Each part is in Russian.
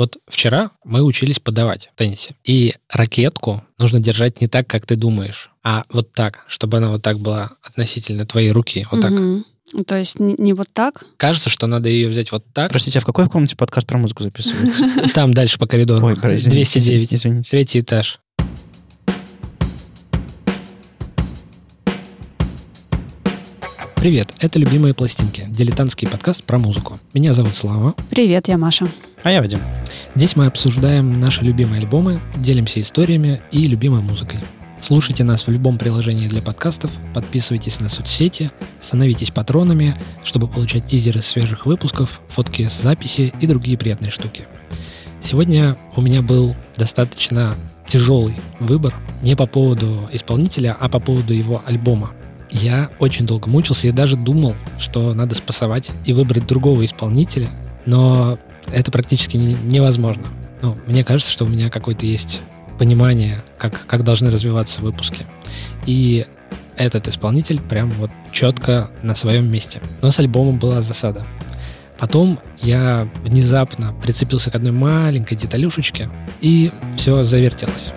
Вот вчера мы учились подавать в теннисе. И ракетку нужно держать не так, как ты думаешь, а вот так, чтобы она вот так была относительно твоей руки. Вот так. Мгм. То есть не, не вот так? Кажется, что надо ее взять вот так. Простите, а в какой комнате подкаст про музыку записывается? Там дальше по коридору. Ой, про- извините, 209. Извините. Третий этаж. Привет, это «Любимые пластинки» – дилетантский подкаст про музыку. Меня зовут Слава. Привет, я Маша. А я Вадим. Здесь мы обсуждаем наши любимые альбомы, делимся историями и любимой музыкой. Слушайте нас в любом приложении для подкастов, подписывайтесь на соцсети, становитесь патронами, чтобы получать тизеры свежих выпусков, фотки с записи и другие приятные штуки. Сегодня у меня был достаточно тяжелый выбор не по поводу исполнителя, а по поводу его альбома. Я очень долго мучился и даже думал, что надо спасовать и выбрать другого исполнителя, но это практически не- невозможно. Ну, мне кажется, что у меня какое-то есть понимание, как, как должны развиваться выпуски. И этот исполнитель прям вот четко на своем месте. Но с альбомом была засада. Потом я внезапно прицепился к одной маленькой деталюшечке, и все завертелось.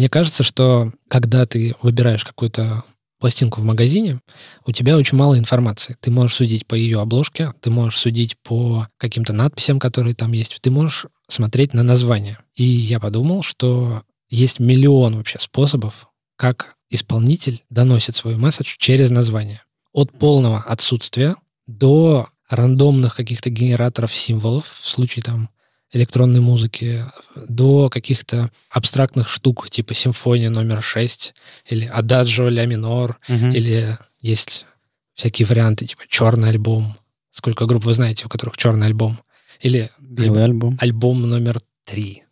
Мне кажется, что когда ты выбираешь какую-то пластинку в магазине, у тебя очень мало информации. Ты можешь судить по ее обложке, ты можешь судить по каким-то надписям, которые там есть, ты можешь смотреть на название. И я подумал, что есть миллион вообще способов, как исполнитель доносит свой месседж через название. От полного отсутствия до рандомных каких-то генераторов символов, в случае там электронной музыки, до каких-то абстрактных штук, типа симфония номер 6 или ададжо ля минор, Мгм. или есть всякие варианты, типа черный альбом. Сколько групп вы знаете, у которых черный альбом? Или Белый альбом. альбом номер три.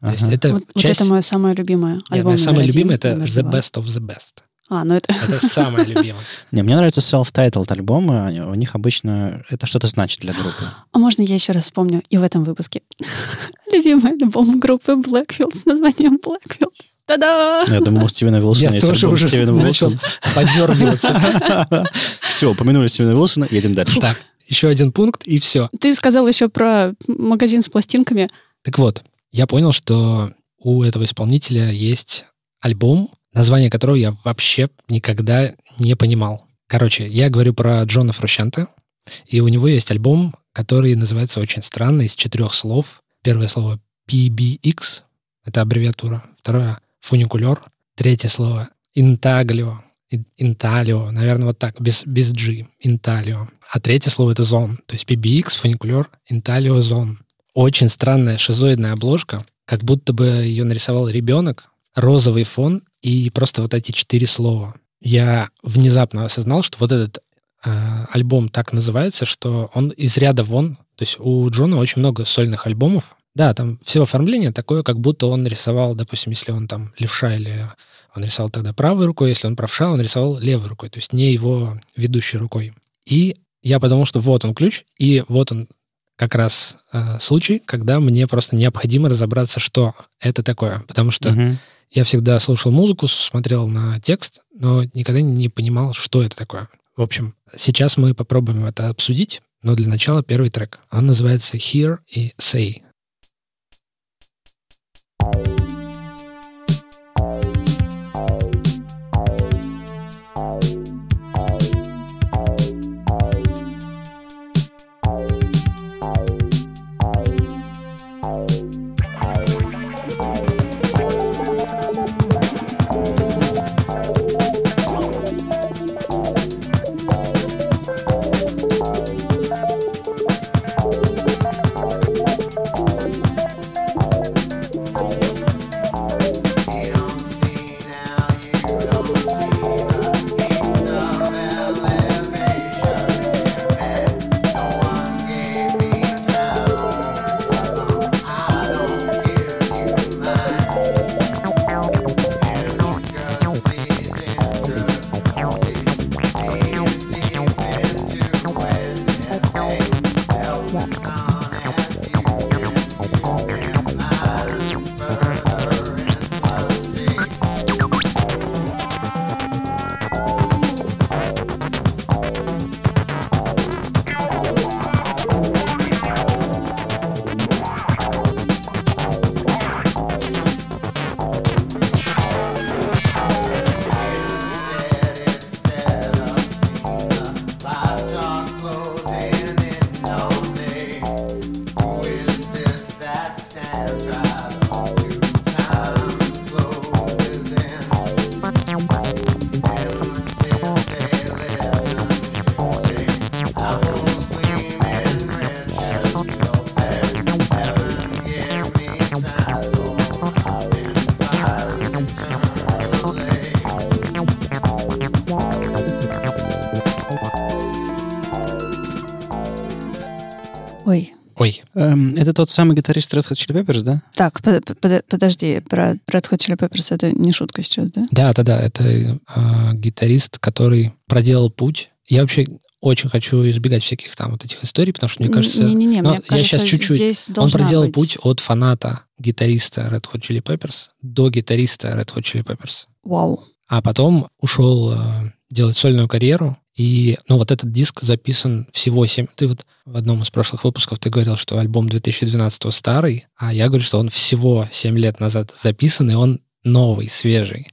То есть Ага. это вот, вот часть... это мое самое любимое. Альбом номер самая один, любимая это The. Best of the Best. А, ну это... Это самая любимая. Не, мне нравятся self-titled альбомы. они- У них обычно это что-то значит для группы. А можно я еще раз вспомню и в этом выпуске? Любимый альбом группы Blackfield с названием Blackfield. Та-да! Я думал, у Стивена Уилсона Я есть тоже уже Стивена начал Уилсона. подергиваться. Все, упомянули Стивена Уилсона, едем дальше. Так, еще один пункт, и все. Ты сказал еще про магазин с пластинками. Так вот, я понял, что у этого исполнителя есть альбом, название которого я вообще никогда не понимал. Короче, я говорю про Джона Фрущанте, и у него есть альбом, который называется очень странно, из четырех слов. Первое слово PBX, это аббревиатура. Второе — фуникулер. Третье слово — интаглио. ин- Инталио, наверное, вот так, без, без G, инталио. А третье слово — это зон, то есть PBX, фуникулер, инталио, зон. Очень странная шизоидная обложка, как будто бы ее нарисовал ребенок, розовый фон и просто вот эти четыре слова. Я внезапно осознал, что вот этот э, альбом так называется, что он из ряда вон. То есть у Джона очень много сольных альбомов. Да, там все оформление такое, как будто он рисовал, допустим, если он там левша или он рисовал тогда правой рукой, если он правша, он рисовал левой рукой, то есть не его ведущей рукой. И я подумал, что вот он ключ, и вот он как раз э, случай, когда мне просто необходимо разобраться, что это такое. Потому что Мгм. Я всегда слушал музыку, смотрел на текст, но никогда не понимал, что это такое. В общем, сейчас мы попробуем это обсудить, но для начала первый трек. Он называется Hear и Say. Ой, Эм, это тот самый гитарист Red Hot Chili Peppers, да? Так, под- под- подожди, про Red Hot Chili Peppers это не шутка сейчас, да? да, да, да, это э, гитарист, который проделал путь. Я вообще очень хочу избегать всяких там вот этих историй, потому что мне кажется, Не-не-не, ну, мне я кажется, щас чуть-чуть. здесь он проделал быть- путь от фаната гитариста Red Hot Chili Peppers до гитариста Red Hot Chili Peppers. Вау. А потом ушел э, делать сольную карьеру. И, ну, вот этот диск записан всего 7... Ты вот в одном из прошлых выпусков ты говорил, что альбом 2012 старый, а я говорю, что он всего 7 лет назад записан, и он новый, свежий.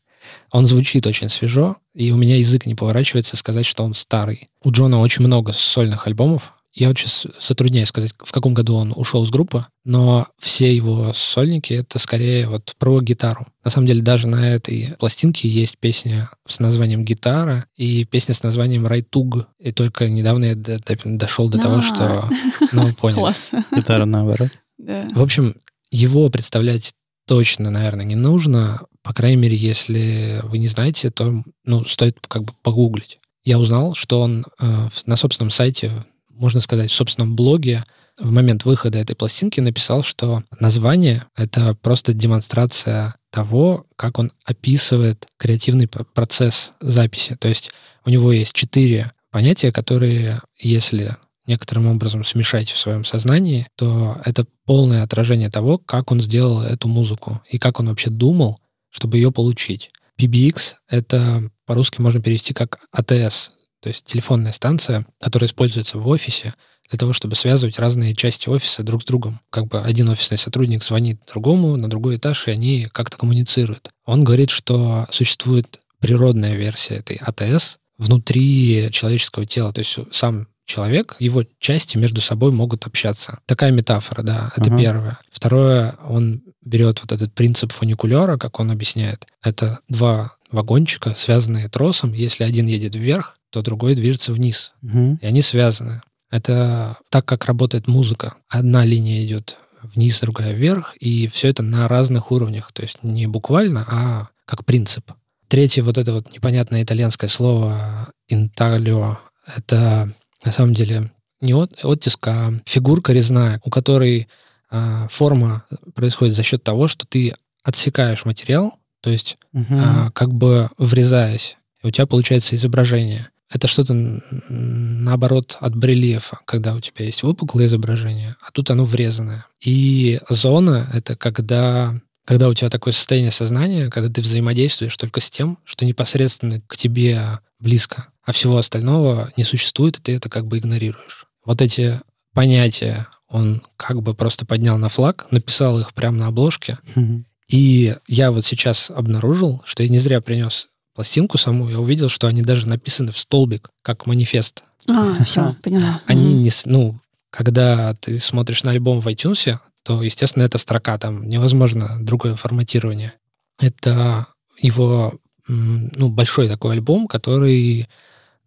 Он звучит очень свежо, и у меня язык не поворачивается сказать, что он старый. У Джона очень много сольных альбомов. Я вот сейчас затрудняюсь сказать, в каком году он ушел с группы, но все его сольники — это скорее вот про гитару. На самом деле даже на этой пластинке есть песня с названием «Гитара» и песня с названием «Райтуг». И только недавно я до- до- дошел до того, А. что... Ну, понял. Класс. Гитара наоборот. Да. В общем, его представлять точно, наверное, не нужно. По крайней мере, если вы не знаете, то ну, стоит как бы погуглить. Я узнал, что он э, на собственном сайте, можно сказать, в собственном блоге в момент выхода этой пластинки написал, что название — это просто демонстрация того, как он описывает креативный процесс записи. То есть у него есть четыре понятия, которые, если некоторым образом смешать в своем сознании, то это полное отражение того, как он сделал эту музыку и как он вообще думал, чтобы ее получить. PBX — это по-русски можно перевести как АТС, то есть телефонная станция, которая используется в офисе для того, чтобы связывать разные части офиса друг с другом. Как бы один офисный сотрудник звонит другому на другой этаж, и они как-то коммуницируют. Он говорит, что существует природная версия этой АТС внутри человеческого тела, то есть сам человек, его части между собой могут общаться. Такая метафора, да, это Ага. первое. Второе, он берет вот этот принцип фуникулера, как он объясняет. Это два вагончика, связанные тросом. Если один едет вверх, то другой движется вниз. Мгм. И они связаны. Это так, как работает музыка. Одна линия идет вниз, другая вверх, и все это на разных уровнях. То есть не буквально, а как принцип. Третье, вот это вот непонятное итальянское слово «интаглио», это на самом деле не от, оттиск, а фигурка резная, у которой а, форма происходит за счет того, что ты отсекаешь материал, то есть Мгм. а, как бы врезаясь, и у тебя получается изображение. Это что-то наоборот от барельефа, когда у тебя есть выпуклое изображение, а тут оно врезанное. И зона — это когда, когда у тебя такое состояние сознания, когда ты взаимодействуешь только с тем, что непосредственно к тебе близко, а всего остального не существует, и ты это как бы игнорируешь. Вот эти понятия он как бы просто поднял на флаг, написал их прямо на обложке, и я вот сейчас обнаружил, что я не зря принес пластинку саму, я увидел, что они даже написаны в столбик, как манифест. А, все, поняла. Они не... Ну, когда ты смотришь на альбом в iTunes, то, естественно, это строка, там невозможно другое форматирование. Это его, ну, большой такой альбом, который,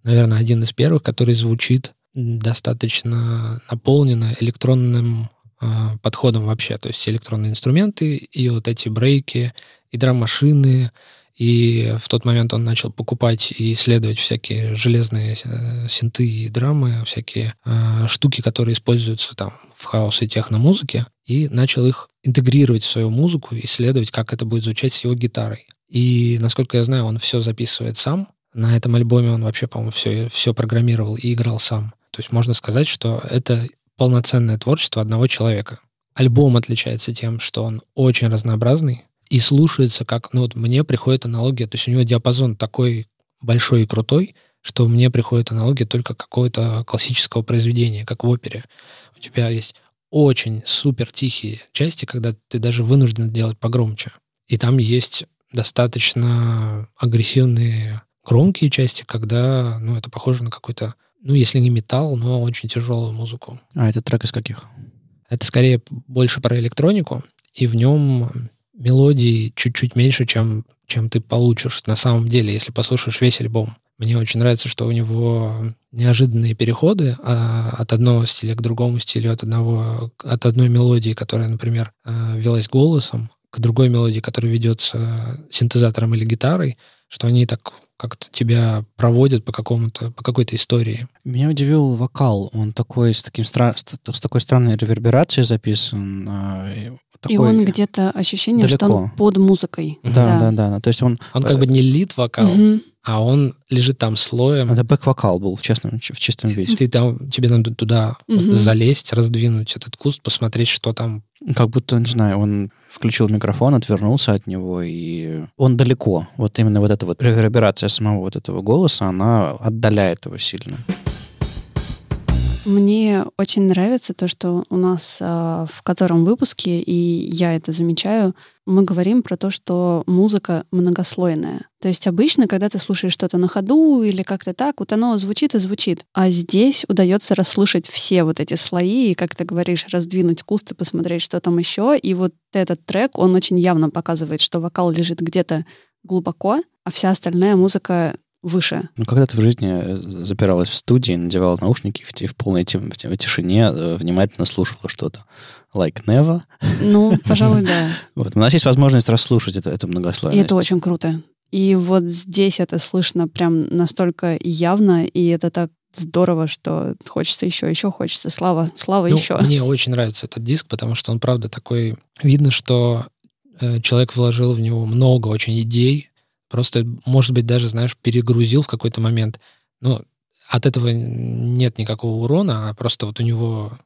наверное, один из первых, который звучит достаточно наполненно электронным а, подходом вообще. То есть электронные инструменты и вот эти брейки, и драм-машины, и в тот момент он начал покупать и исследовать всякие железные э, синты и драмы, всякие э, штуки, которые используются там в хаос и техномузыке, и начал их интегрировать в свою музыку, исследовать, как это будет звучать с его гитарой. И, насколько я знаю, он все записывает сам. На этом альбоме он вообще, по-моему, все, все программировал и играл сам. То есть можно сказать, что это полноценное творчество одного человека. Альбом отличается тем, что он очень разнообразный и слушается как... Ну вот мне приходит аналогия, то есть у него диапазон такой большой и крутой, что мне приходит аналогия только какого-то классического произведения, как в опере. У тебя есть очень супер тихие части, когда ты даже вынужден делать погромче. И там есть достаточно агрессивные громкие части, когда, ну, это похоже на какой-то, ну, если не металл, но очень тяжелую музыку. А это трек из каких? Это скорее больше про электронику, и в нем мелодий чуть-чуть меньше, чем, чем ты получишь на самом деле, если послушаешь весь альбом. Мне очень нравится, что у него неожиданные переходы а, от одного стиля к другому стилю, от, одного, от одной мелодии, которая, например, а, велась голосом, к другой мелодии, которая ведется синтезатором или гитарой, что они так как-то тебя проводят по какому-то, по какой-то истории. Меня удивил вокал. Он такой с, таким стра... с, с такой странной реверберацией записан. Э, И такой он где-то ощущение, что он далеко. под музыкой. Да, да, да, да. То есть он... Он как бы не лид-вокал, Мгм. а он лежит там слоем. Это бэк-вокал был в, честном, в чистом виде. Ты там, тебе надо туда Мгм. залезть, раздвинуть этот куст, посмотреть, что там. Как будто, не знаю, он включил микрофон, отвернулся от него, и он далеко. Вот именно вот эта вот реверберация самого вот этого голоса, она отдаляет его сильно. Мне очень нравится то, что у нас а, в котором выпуске, и я это замечаю, мы говорим про то, что музыка многослойная. То есть обычно, когда ты слушаешь что-то на ходу или как-то так, вот оно звучит и звучит. А здесь удается расслышать все вот эти слои, и, как ты говоришь, раздвинуть куст и посмотреть, что там еще. И вот этот трек, он очень явно показывает, что вокал лежит где-то глубоко, а вся остальная музыка выше. Ну, когда ты в жизни э, запиралась в студии, надевала наушники в, те- в полной тем- в в тишине, э, внимательно слушала что-то. Like never. Ну, пожалуй, да. Вот. У нас есть возможность расслушать это, эту И многослойность. это очень круто. И вот здесь это слышно прям настолько явно, и это так здорово, что хочется еще, еще хочется. Слава, слава Ну, еще. Мне очень нравится этот диск, потому что он, правда, такой... Видно, что э, человек вложил в него много очень идей, просто, может быть, даже, знаешь, перегрузил в какой-то момент. Но от этого нет никакого урона, а просто вот у него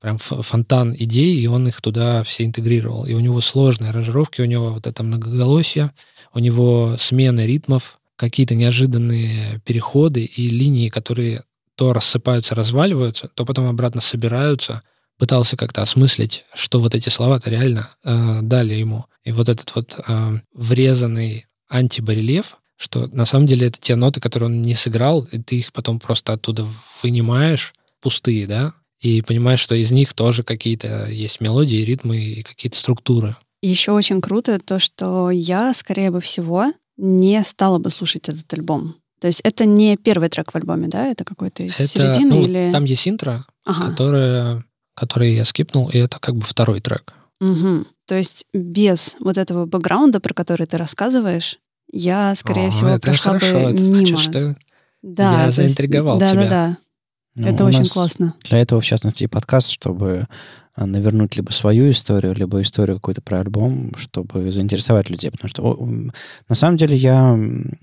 прям фонтан идей, и он их туда все интегрировал. И у него сложные аранжировки, у него вот это многоголосие, у него смены ритмов, какие-то неожиданные переходы и линии, которые то рассыпаются, разваливаются, то потом обратно собираются. Пытался как-то осмыслить, что вот эти слова-то реально э, дали ему. И вот этот вот э, врезанный антибарельеф, что на самом деле это те ноты, которые он не сыграл, и ты их потом просто оттуда вынимаешь, пустые, да, и понимаешь, что из них тоже какие-то есть мелодии, ритмы и какие-то структуры. Еще очень круто то, что я, скорее бы всего, не стала бы слушать этот альбом. То есть это не первый трек в альбоме, да? Это какой-то из Это, середины ну, или... Там есть интро, Ага. которое, который я скипнул, и это как бы второй трек. Мгм. То есть без вот этого бэкграунда, про который ты рассказываешь, я, скорее О, всего, это пошла хорошо, бы это мимо. значит, что да, я есть- заинтриговал да, тебя. Да, да, Ну, Это очень классно. Для этого, в частности, и подкаст, чтобы а, навернуть либо свою историю, либо историю какую-то про альбом, чтобы заинтересовать людей. Потому что на самом деле я,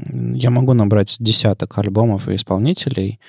я могу набрать десяток альбомов и исполнителей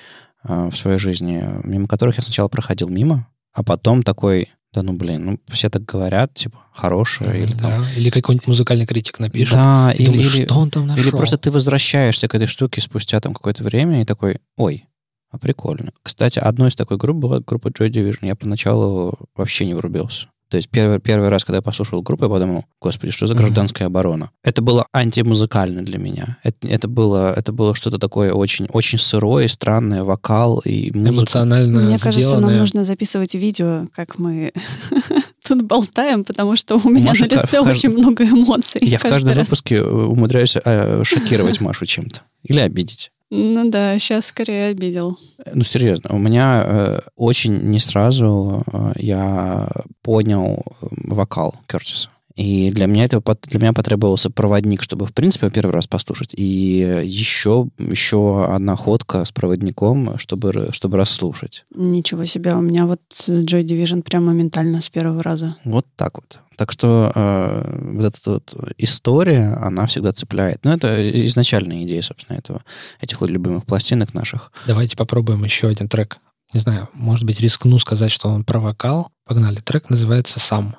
а, в своей жизни, мимо которых я сначала проходил мимо, а потом такой, да ну блин, ну все так говорят, типа, хорошее, или там... Да, или какой-нибудь музыкальный критик напишет. Да, и или, думаешь, или- что он там нашел? или просто ты возвращаешься к этой штуке спустя там какое-то время и такой, ой, а прикольно. Кстати, одной из такой групп была группа Joy Division. Я поначалу вообще не врубился. То есть первый, первый раз, когда я послушал группу, я подумал, господи, что за гражданская оборона? Это было антимузыкально для меня. Это, это было, это было что-то такое очень, очень сырое, странное, вокал и музыка. эмоционально Мне кажется, нам сделанное. нужно записывать видео, как мы тут болтаем, потому что у меня Маша, на лице каждом- очень много эмоций. Я в каждом раз. выпуске э, умудряюсь э, шокировать Машу чем-то. Или обидеть. Ну да, сейчас скорее обидел. Ну, серьезно, у меня э, очень не сразу э, я понял э, вокал Кертиса. И для меня это пот- для меня потребовался проводник, чтобы, в принципе, первый раз послушать. И еще, еще одна ходка с проводником, чтобы, чтобы расслушать. Ничего себе, у меня вот Joy Division прям моментально с первого раза. Вот так вот. Так что э, вот эта вот история, она всегда цепляет. Ну, это изначальная идея, собственно, этого, этих вот любимых пластинок наших. Давайте попробуем еще один трек. Не знаю, может быть, рискну сказать, что он про вокал. Погнали. Трек называется «Сам».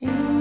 In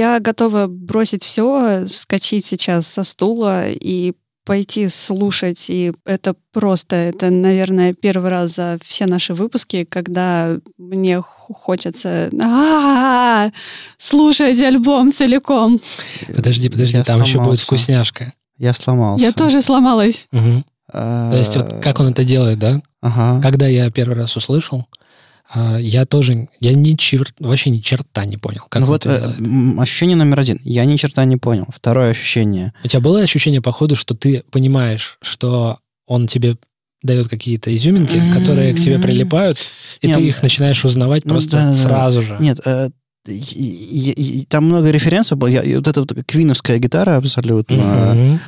Я готова бросить все, скачать сейчас со стула и пойти слушать. И это просто, это, наверное, первый раз за все наши выпуски, когда мне хочется «А-а-а!» слушать альбом целиком. Подожди, подожди, Я там еще будет сломался. вкусняшка. Я сломался. Я тоже сломалась. А, То есть вот как он это делает, да? Ага. Когда я первый раз услышал, я тоже, я ни чер- вообще ни черта не понял, как ну вот э, ощущение номер один. Я ни черта не понял. Второе ощущение. У тебя было ощущение, походу, что ты понимаешь, что он тебе дает какие-то изюминки, которые к тебе прилипают, и Не, ты их начинаешь узнавать ну просто да, сразу же. Нет, э, там много референсов было. Я- вот эта вот квиновская гитара абсолютно.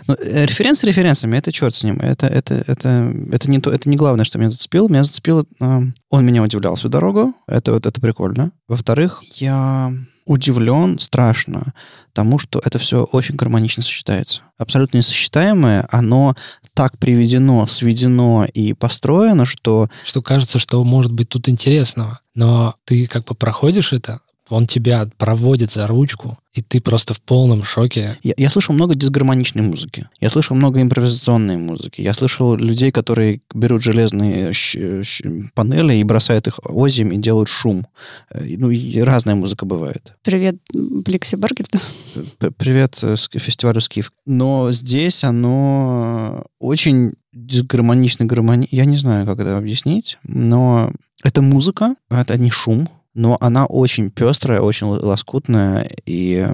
Ну, э, референсы референсами, это черт с ним. Это, это, это, это, не то, это не главное, что меня зацепило. Меня зацепило... э, он меня удивлял всю дорогу. Это, вот- это прикольно. Во-вторых, я удивлен страшно тому, что это все очень гармонично сочетается. Абсолютно несочетаемое, оно так приведено, сведено и построено, что Что кажется, что может быть тут интересного. Но ты как бы проходишь это, он тебя проводит за ручку, и ты просто в полном шоке. Я, я слышал много дисгармоничной музыки. Я слышал много импровизационной музыки. Я слышал людей, которые берут железные щ- щ- панели и бросают их озим и делают шум. Э, Ну, и разная музыка бывает. Привет, Бликси Баргет. П- Привет э, фестивалю Скиф. Но здесь оно очень дисгармонично, гармони... Я не знаю, как это объяснить, но это музыка, это не шум, но она очень пестрая, очень лоскутная, и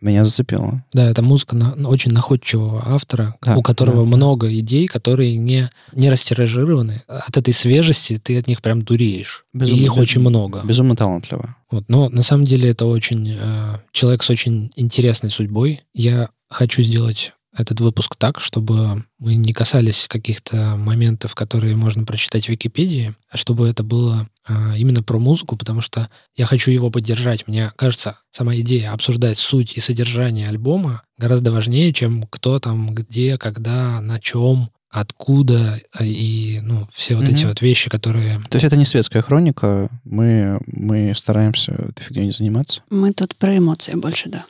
меня зацепила. Да, это музыка на- очень находчивого автора, Да, у которого да, да. много идей, которые не, не растиражированы. От этой свежести ты от них прям дуреешь. Безумно. и их очень много. Безумно талантливо. Вот. Но на самом деле это очень э, человек с очень интересной судьбой. Я хочу сделать этот выпуск так, чтобы мы не касались каких-то моментов, которые можно прочитать в Википедии, а чтобы это было э, именно про музыку, потому что я хочу его поддержать. Мне кажется, сама идея обсуждать суть и содержание альбома гораздо важнее, чем кто там, где, когда, на чем, откуда э, и ну, все вот эти Мгм. вот вещи, которые То есть это не светская хроника, мы, мы стараемся этой фигней не заниматься. Мы тут про эмоции больше, да.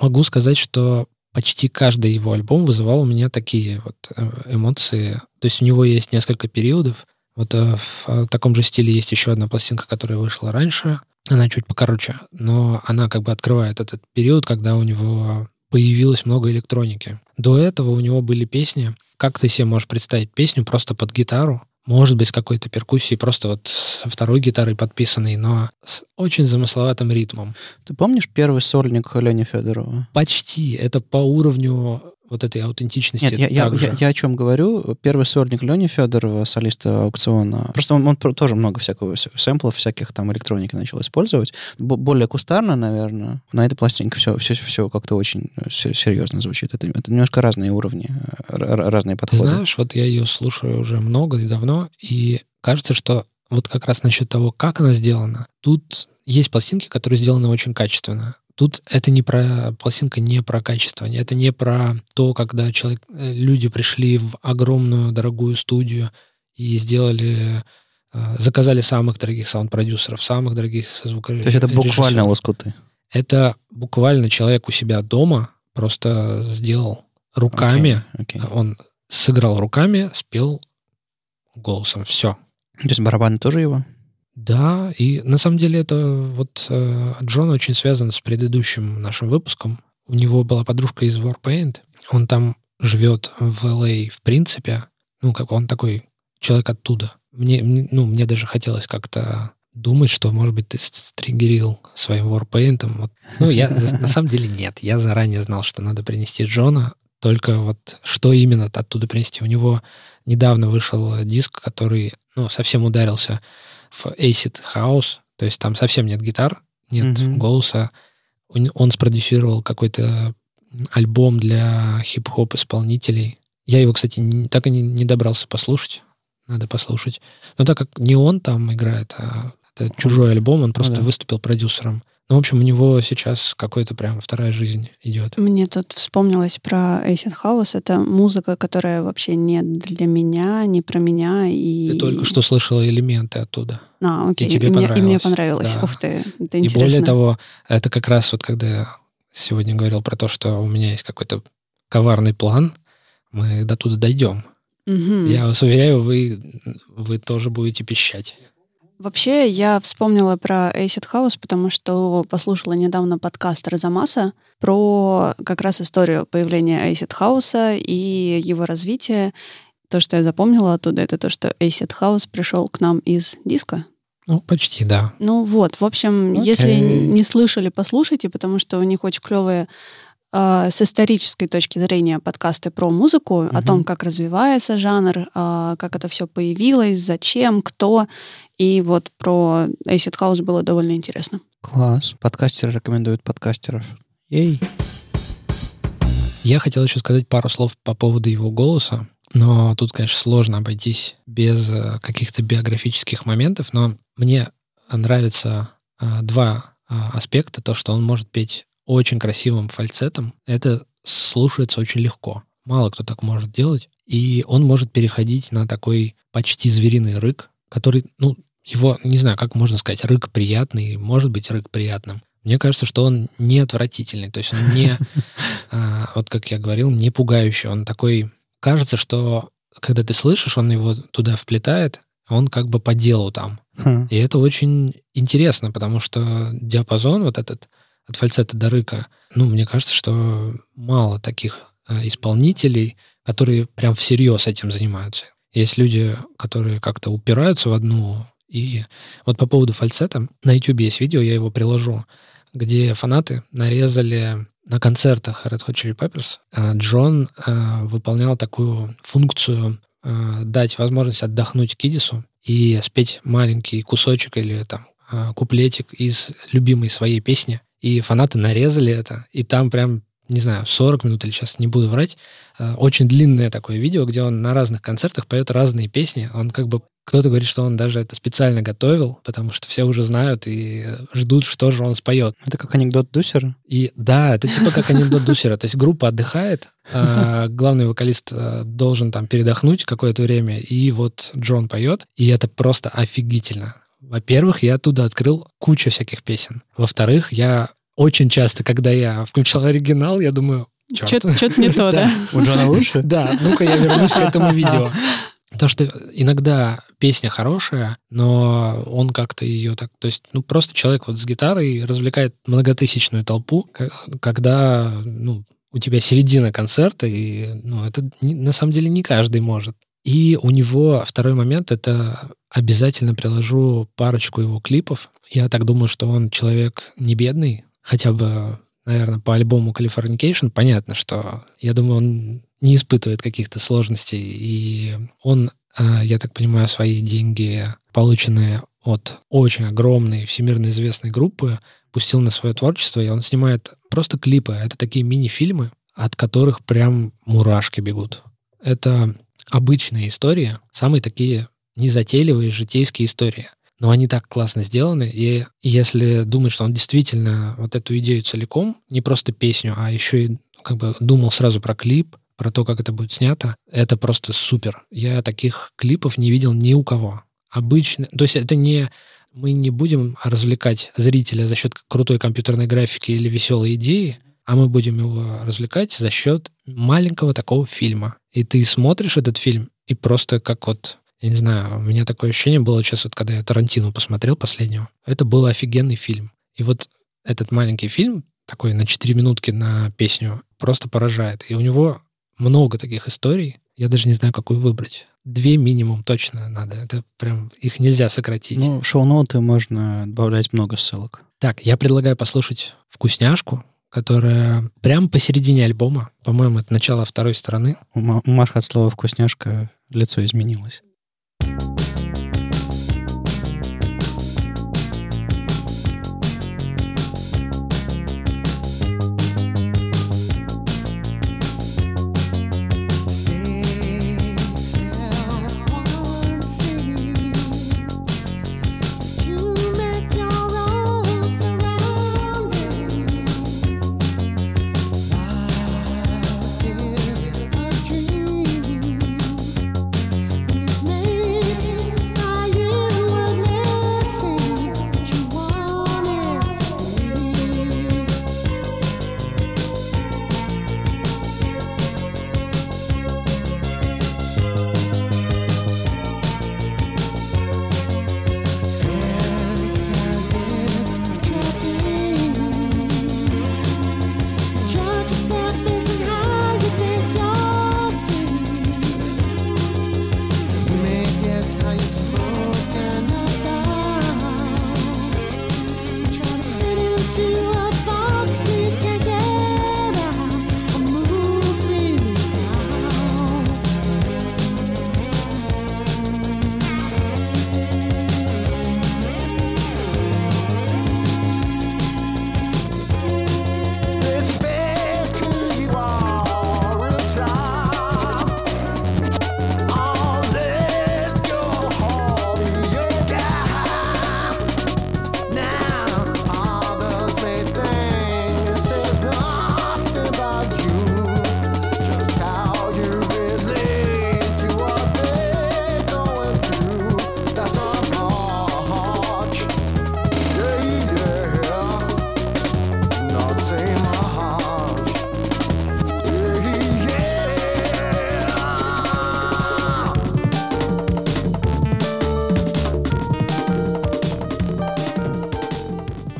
могу сказать, что почти каждый его альбом вызывал у меня такие вот э, эмоции. То есть у него есть несколько периодов. Вот э, в э, таком же стиле есть еще одна пластинка, которая вышла раньше. Она чуть покороче, но она как бы открывает этот период, когда у него появилось много электроники. До этого у него были песни. Как ты себе можешь представить песню просто под гитару? Может быть, какой-то перкуссией, просто вот со второй гитарой подписанной, но с очень замысловатым ритмом. Ты помнишь первый сольник Лени Федорова? Почти. Это по уровню вот этой аутентичности. Нет, я, я, я, я о чем говорю. Первый сольник Лени Федорова, солиста аукциона. Просто он, он тоже много всякого сэмплов, всяких там электроники начал использовать. Бо- более кустарно, наверное. На этой пластинке все, все, все как-то очень э, се- серьезно звучит. Это, это немножко разные уровни, э, разные Ты подходы. знаешь, вот я ее слушаю уже много и давно, и кажется, что вот как раз насчет того, как она сделана, тут есть пластинки, которые сделаны очень качественно. Тут это не про пластинка не про качество, это не про то, когда человек, э, люди пришли в огромную дорогую студию и сделали, э, заказали самых дорогих саунд-продюсеров, самых дорогих звукорежиссеров. То есть это буквально лоскуты. Это буквально человек у себя дома просто сделал руками, Окей, окей. он сыграл руками, спел голосом. Все. То есть барабаны тоже его? Да, и на самом деле это вот э, Джон очень связан с предыдущим нашим выпуском. У него была подружка из Warpaint. Он там живет в LA в принципе. Ну, как он такой человек оттуда. Мне, ну, мне даже хотелось как-то думать, что, может быть, ты стригерил своим Warpaint. Вот. Ну, я на самом деле нет. Я заранее знал, что надо принести Джона. Только вот что именно оттуда принести? У него недавно вышел диск, который ну, совсем ударился в Acid House, то есть там совсем нет гитар, нет Мгм. голоса. Он он спродюсировал какой-то альбом для хип-хоп исполнителей. Я его, кстати, не- так и не, не добрался послушать. Надо послушать. Но так как не он там играет, а это чужой альбом, он просто да. выступил продюсером. Ну, в общем, у него сейчас какой-то прям вторая жизнь идет. Мне тут вспомнилось про Acid House. Это музыка, которая вообще не для меня, не про меня. И... Ты только что слышала элементы оттуда. А, окей. И тебе мне, и мне понравилось. понравилось. Да. Ух ты, это И интересно. более того, это как раз вот когда я сегодня говорил про то, что у меня есть какой-то коварный план, мы до туда дойдем. Мгм. Я вас уверяю, вы, вы тоже будете пищать. Вообще, я вспомнила про Acid House, потому что послушала недавно подкаст Розамаса про как раз историю появления Acid House и его развития. То, что я запомнила оттуда, это то, что Acid House пришел к нам из диска. Ну, почти, да. Ну вот, в общем, Окей. если не слышали, послушайте, потому что у них очень клевые с исторической точки зрения подкасты про музыку, о Мгм. том, как развивается жанр, а, как это все появилось, зачем, кто. И вот про Acid House было довольно интересно. Класс. Подкастеры рекомендуют подкастеров. Ей. Я хотел еще сказать пару слов по поводу его голоса, но тут, конечно, сложно обойтись без э, каких-то биографических моментов, но мне нравятся э, два э, аспекта. То, что он может петь очень красивым фальцетом, это слушается очень легко. Мало кто так может делать. И он может переходить на такой почти звериный рык, который, ну, его, не знаю, как можно сказать, рык приятный, может быть рык приятным. Мне кажется, что он не отвратительный, то есть он не, а, вот как я говорил, не пугающий. Он такой, кажется, что когда ты слышишь, он его туда вплетает, он как бы по делу там. Хм. И это очень интересно, потому что диапазон вот этот от фальцета до рыка, ну, мне кажется, что мало таких э, исполнителей, которые прям всерьез этим занимаются. Есть люди, которые как-то упираются в одну. И вот по поводу фальцета, на YouTube есть видео, я его приложу, где фанаты нарезали на концертах Red Hot Chili Peppers. а Джон э, выполнял такую функцию э, дать возможность отдохнуть Кидису и спеть маленький кусочек или там куплетик из любимой своей песни. И фанаты нарезали это, и там прям, не знаю, 40 минут или сейчас не буду врать, э, очень длинное такое видео, где он на разных концертах поет разные песни. Он как бы кто-то говорит, что он даже это специально готовил, потому что все уже знают и ждут, что же он споет. Это как анекдот Дусера. И да, это типа как анекдот Дусера. То есть группа отдыхает, а главный вокалист э, должен там передохнуть какое-то время, и вот Джон поет, и это просто офигительно. Во-первых, я оттуда открыл кучу всяких песен. Во-вторых, я очень часто, когда я включал оригинал, я думаю. Что-то не то, да? У Джона лучше? Да, ну-ка я вернусь к этому видео. Потому что иногда песня хорошая, но он как-то ее так... То есть, ну, просто человек вот с гитарой развлекает многотысячную толпу, когда, ну, у тебя середина концерта, и, ну, это не- на самом деле не каждый может. И у него второй момент — это обязательно приложу парочку его клипов. Я так думаю, что он человек не бедный, хотя бы, наверное, по альбому Californication понятно, что, я думаю, он не испытывает каких-то сложностей, и он, а, я так понимаю, свои деньги, полученные от очень огромной, всемирно известной группы, пустил на свое творчество, и он снимает просто клипы. Это такие мини-фильмы, от которых прям мурашки бегут. Это обычные истории, самые такие незатейливые житейские истории. Но они так классно сделаны, и если думать, что он действительно вот эту идею целиком, не просто песню, а еще и как бы думал сразу про клип, про то, как это будет снято, это просто супер. Я таких клипов не видел ни у кого. Обычно, то есть это не мы не будем развлекать зрителя за счет крутой компьютерной графики или веселой идеи, а мы будем его развлекать за счет маленького такого фильма. И ты смотришь этот фильм, и просто как вот, я не знаю, у меня такое ощущение было сейчас, вот, когда я Тарантину посмотрел последнего. Это был офигенный фильм. И вот этот маленький фильм, такой на 4 минутки на песню, просто поражает. И у него много таких историй. Я даже не знаю, какую выбрать. Две минимум точно надо. Это прям, их нельзя сократить. Ну, в шоу-ноты можно добавлять много ссылок. Так, я предлагаю послушать «Вкусняшку», которая прям посередине альбома. По-моему, это начало второй стороны. У Маши от слова «вкусняшка» лицо изменилось.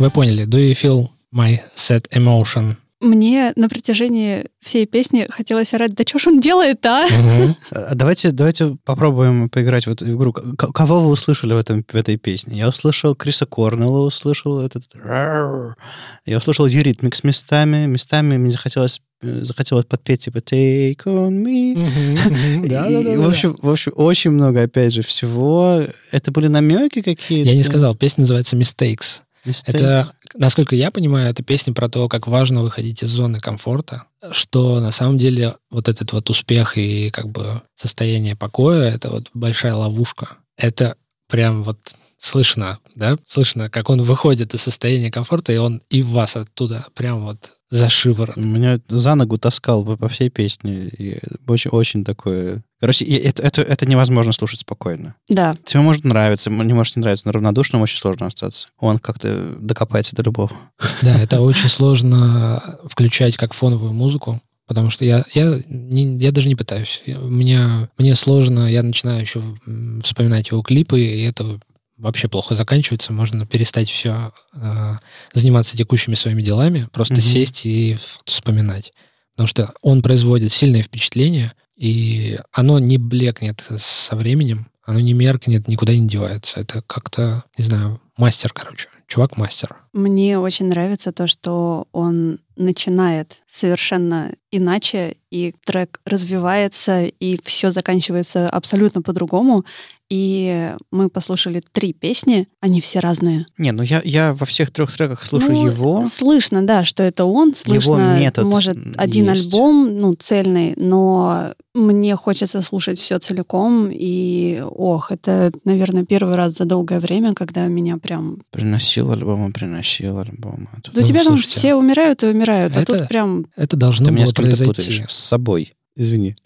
Вы поняли. Do you feel my sad emotion? Мне на протяжении всей песни хотелось орать, да что ж он делает, а? А Давайте, давайте попробуем поиграть в эту игру. К- кого вы услышали в, этом, в этой песне? Я услышал Криса Корнелла, услышал этот... Я услышал Eurythmics местами. Местами мне захотелось, э, захотелось подпеть типа «Take on me». Мгм. И, Да-да-да-да. в, общем, в общем, очень много, опять же, всего. Это были намеки какие-то? Я не сказал, песня называется Mistakes. Mistakes? Это, насколько я понимаю, это песня про то, как важно выходить из зоны комфорта, что на самом деле вот этот вот успех и как бы состояние покоя — это вот большая ловушка. Это прям вот слышно, да? Слышно, как он выходит из состояния комфорта, и он и вас оттуда прям вот за шиворот. Меня за ногу таскал по, по всей песне. И очень, очень такое... Короче, и это, это, это невозможно слушать спокойно. Да, Тебе может нравиться, не может не нравиться, но равнодушным очень сложно остаться. Он как-то докопается до любого. Да, это очень сложно включать как фоновую музыку, потому что я, я, не- я даже не пытаюсь. У меня, мне сложно, я начинаю еще вспоминать его клипы, и это вообще плохо заканчивается. Можно перестать все заниматься текущими своими делами, просто Мгм. сесть и вспоминать. Потому что он производит сильное впечатление, и оно не блекнет со временем, оно не меркнет, никуда не девается. Это как-то, не знаю, мастер, короче. Чувак-мастер. мне очень нравится то, что он начинает совершенно иначе, и трек развивается, и все заканчивается абсолютно по-другому. И мы послушали три песни, они все разные. Не, ну я, я во всех трех треках слушаю Ну, его. Слышно, да, что это он. Слышно, метод может, один есть. альбом, ну, цельный, но мне хочется слушать все целиком. И, ох, это, наверное, первый раз за долгое время, когда меня прям... Приносил альбомы, приносил альбомы. А тут Да у Ну, тебя там слушайте, все умирают и умирают, а это- тут прям... Это должно Ты меня было с кем-то произойти. путаешь. С собой. Извини.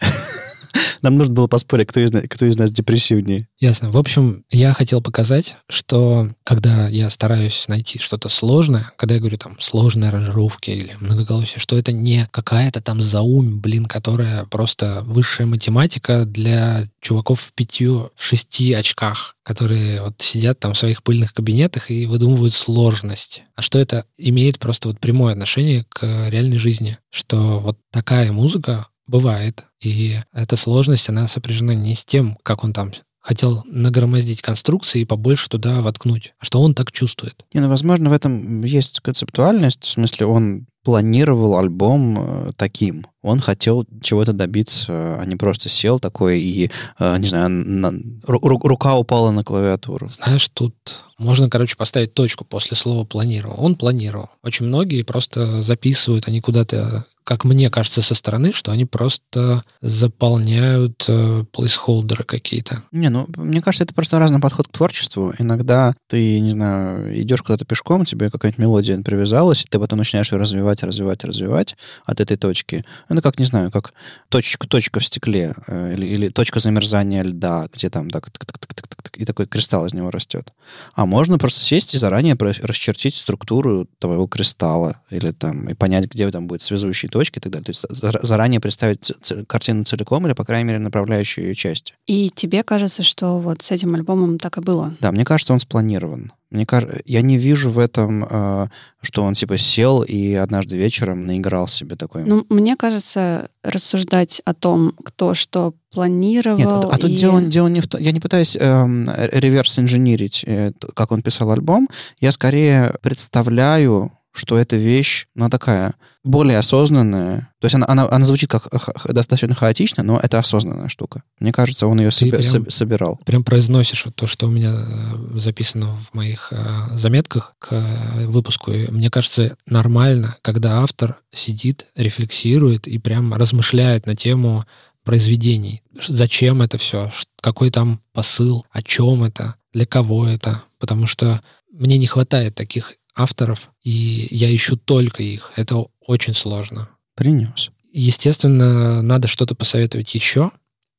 Нам нужно было поспорить, кто из, кто из нас депрессивнее. Ясно. В общем, я хотел показать, что когда я стараюсь найти что-то сложное, когда я говорю там сложные аранжировки или многоголосие, что это не какая-то там заумь, блин, которая просто высшая математика для чуваков в пятью, в шести очках, которые вот сидят там в своих пыльных кабинетах и выдумывают сложность. А что это имеет просто вот прямое отношение к реальной жизни, что вот такая музыка бывает, и эта сложность, она сопряжена не с тем, как он там хотел нагромоздить конструкции и побольше туда воткнуть, а что он так чувствует. Не, ну, возможно, в этом есть концептуальность. В смысле, он планировал альбом э, таким. Он хотел чего-то добиться, а не просто сел такой и, э, не знаю, на- ру- ру- рука упала на клавиатуру. Знаешь, тут можно, короче, поставить точку после слова «планировал». Он планировал. Очень многие просто записывают, они куда-то, как мне кажется, со стороны, что они просто заполняют э, плейсхолдеры какие-то. Не, ну, мне кажется, это просто разный подход к творчеству. Иногда ты, не знаю, идешь куда-то пешком, тебе какая-нибудь мелодия привязалась, и ты потом начинаешь ее развивать, развивать, развивать от этой точки. Это как, не знаю, как точка-точка в стекле э, или, или точка замерзания льда, где там так, так, так, так, так, так, и такой кристалл из него растет. А можно просто сесть и заранее расчертить структуру твоего кристалла или там и понять, где там будет связующие точки и так далее. То есть за- заранее представить картину целиком или, по крайней мере, направляющие ее части. И тебе кажется, что вот с этим альбомом так и было? Да, мне кажется, он спланирован. Мне кажется, я не вижу в этом, э, что он типа сел и однажды вечером наиграл себе такой. Ну, мне кажется, рассуждать о том, кто что планировал... Нет, а, а тут и- дело, дело не в том... Я не пытаюсь эм, реверс-инженерить, э, как он писал альбом. Я скорее представляю, что эта вещь, ну, такая более осознанная. То есть она, она, она звучит как достаточно хаотично, но это осознанная штука. Мне кажется, он ее Ты прям- собирал. Прям произносишь то, что у меня э, записано в моих э, заметках к э, выпуску. И мне кажется, нормально, когда автор сидит, рефлексирует и прям размышляет на тему произведений. Зачем это все? Какой там посыл? О чем это? Для кого это? Потому что мне не хватает таких авторов, и я ищу только их. Это очень сложно. Принес. Естественно, надо что-то посоветовать еще.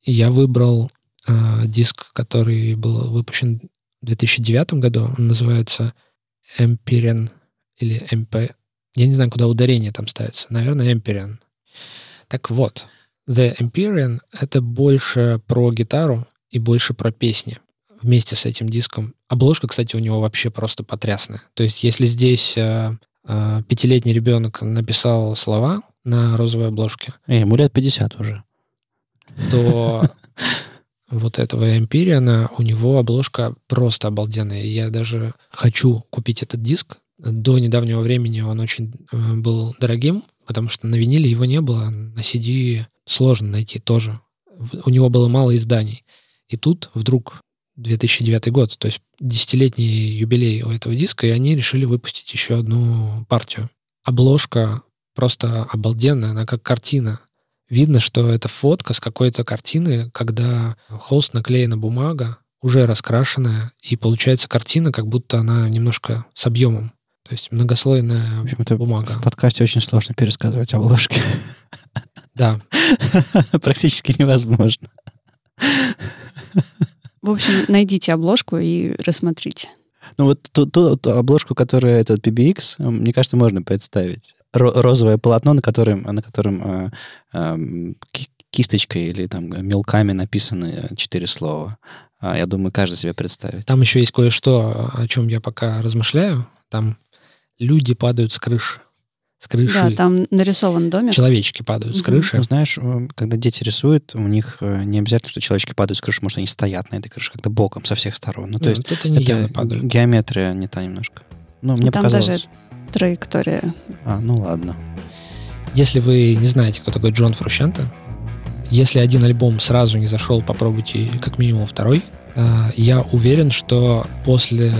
И я выбрал э, диск, который был выпущен в 2009 году. Он называется Empyrean или MP. Я не знаю, куда ударение там ставится. Наверное, Empyrean. Так вот, The Empyrean — это больше про гитару и больше про песни. Вместе с этим диском Обложка, кстати, у него вообще просто потрясная. То есть, если здесь э, э, пятилетний ребенок написал слова на розовой обложке, Эй, ему лет 50 уже. то вот этого Эмпириана, у него обложка просто обалденная. Я даже хочу купить этот диск. До недавнего времени он очень э, был дорогим, потому что на виниле его не было, на CD сложно найти тоже. У него было мало изданий. И тут вдруг 2009 год, то есть десятилетний юбилей у этого диска, и они решили выпустить еще одну партию. Обложка просто обалденная, она как картина. Видно, что это фотка с какой-то картины, когда холст наклеена бумага, уже раскрашенная, и получается картина, как будто она немножко с объемом. То есть многослойная В общем-то, бумага. в подкасте очень сложно пересказывать обложки. Да, Практически невозможно. В общем, найдите обложку и рассмотрите. Ну вот ту, ту- ту обложку, которая этот PBX, э, мне кажется, можно представить. Ро- розовое полотно, на котором, на котором э, эм, ки- кисточкой или там мелками написаны четыре слова. А, Я думаю, каждый себе представит. там еще есть кое-что, о чем я пока размышляю. Там люди падают с крыши. С крыши. Да, там нарисован домик. Человечки падают с крыши. Ну, знаешь, э, когда дети рисуют, у них э, не обязательно, что человечки падают с крыши, может, они стоят на этой крыше как-то боком со всех сторон. Ну, то Ну, есть тут они это геометрия не та немножко. Ну, мне там показалось. даже траектория. А, ну ладно. Если вы не знаете, кто такой Джон Фрущенто, если один альбом сразу не зашел, попробуйте как минимум второй. А, Я уверен, что после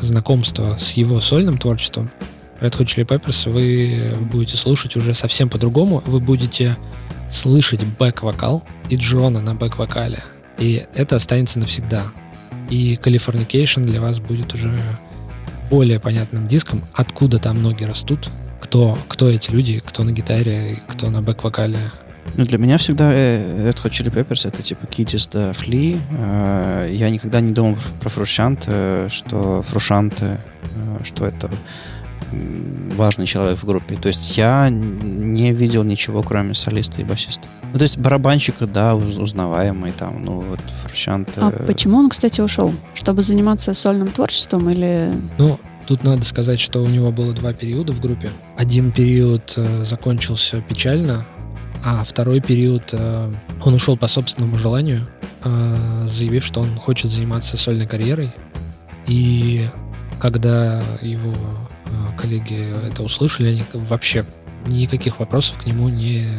знакомства с его сольным творчеством Red Hot Chili Peppers вы будете слушать уже совсем по-другому. Вы будете слышать бэк-вокал и Джона на бэк-вокале. И это останется навсегда. И Californication для вас будет уже более понятным диском, откуда там ноги растут, кто, кто эти люди, кто на гитаре, кто на бэк-вокале. Ну, для меня всегда э, Red Hot Chili Peppers это типа Kitties да Фли. Э, Я никогда не думал про Фрушант, э, что Фрушант, что это важный человек в группе. То есть я не видел ничего, кроме солиста и басиста. Ну, то есть барабанщика, да, уз- узнаваемый там, ну, вот Фрушант... А э, почему он, кстати, ушел? Чтобы заниматься сольным творчеством или... Ну, тут надо сказать, что у него было два периода в группе. Один период э, закончился печально, а второй период э, он ушел по собственному желанию, э, заявив, что он хочет заниматься сольной карьерой. И когда его коллеги это услышали, они вообще никаких вопросов к нему не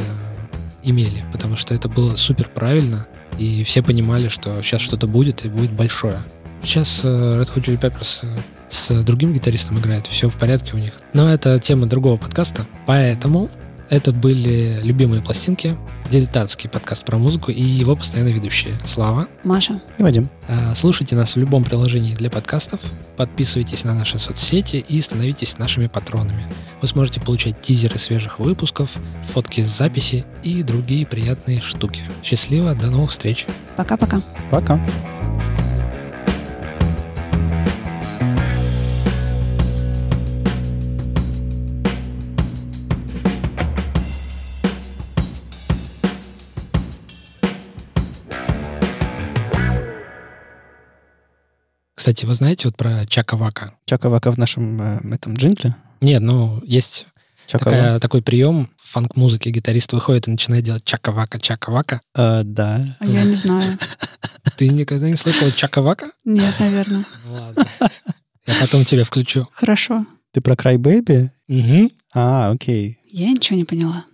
имели, потому что это было супер правильно, и все понимали, что сейчас что-то будет, и будет большое. Сейчас э, Red Hot Chili Peppers э, с другим гитаристом играет, все в порядке у них. Но это тема другого подкаста, поэтому это были любимые пластинки, дилетантский подкаст про музыку и его постоянно ведущие Слава. Маша? И Вадим. А, Слушайте нас в любом приложении для подкастов, подписывайтесь на наши соцсети и становитесь нашими патронами. Вы сможете получать тизеры свежих выпусков, фотки с записи и другие приятные штуки. Счастливо, до новых встреч! Пока-пока. Пока. Кстати, вы знаете вот про Чака Вака? Чака-вака в нашем э, этом джингле. Нет, ну, есть такая, такой прием в фанк-музыке. Гитарист выходит и начинает делать Чака-Вака, Чака-Вака. Э, да. А я не знаю. Ты никогда не слышал Чака-Вака? Нет, наверное. Ладно. Я потом тебе включу. Хорошо. Ты про Cry Baby? Мгм. А, окей. Я ничего не поняла.